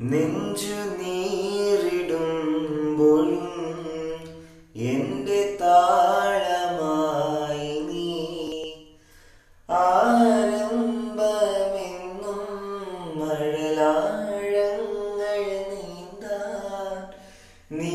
നെഞ്ചു നീറിടുമ്പോഴും എന്റെ താളമായി നീ ആരംഭമെന്നും മഴലാഴങ്ങൾ നീന്താൻ നീ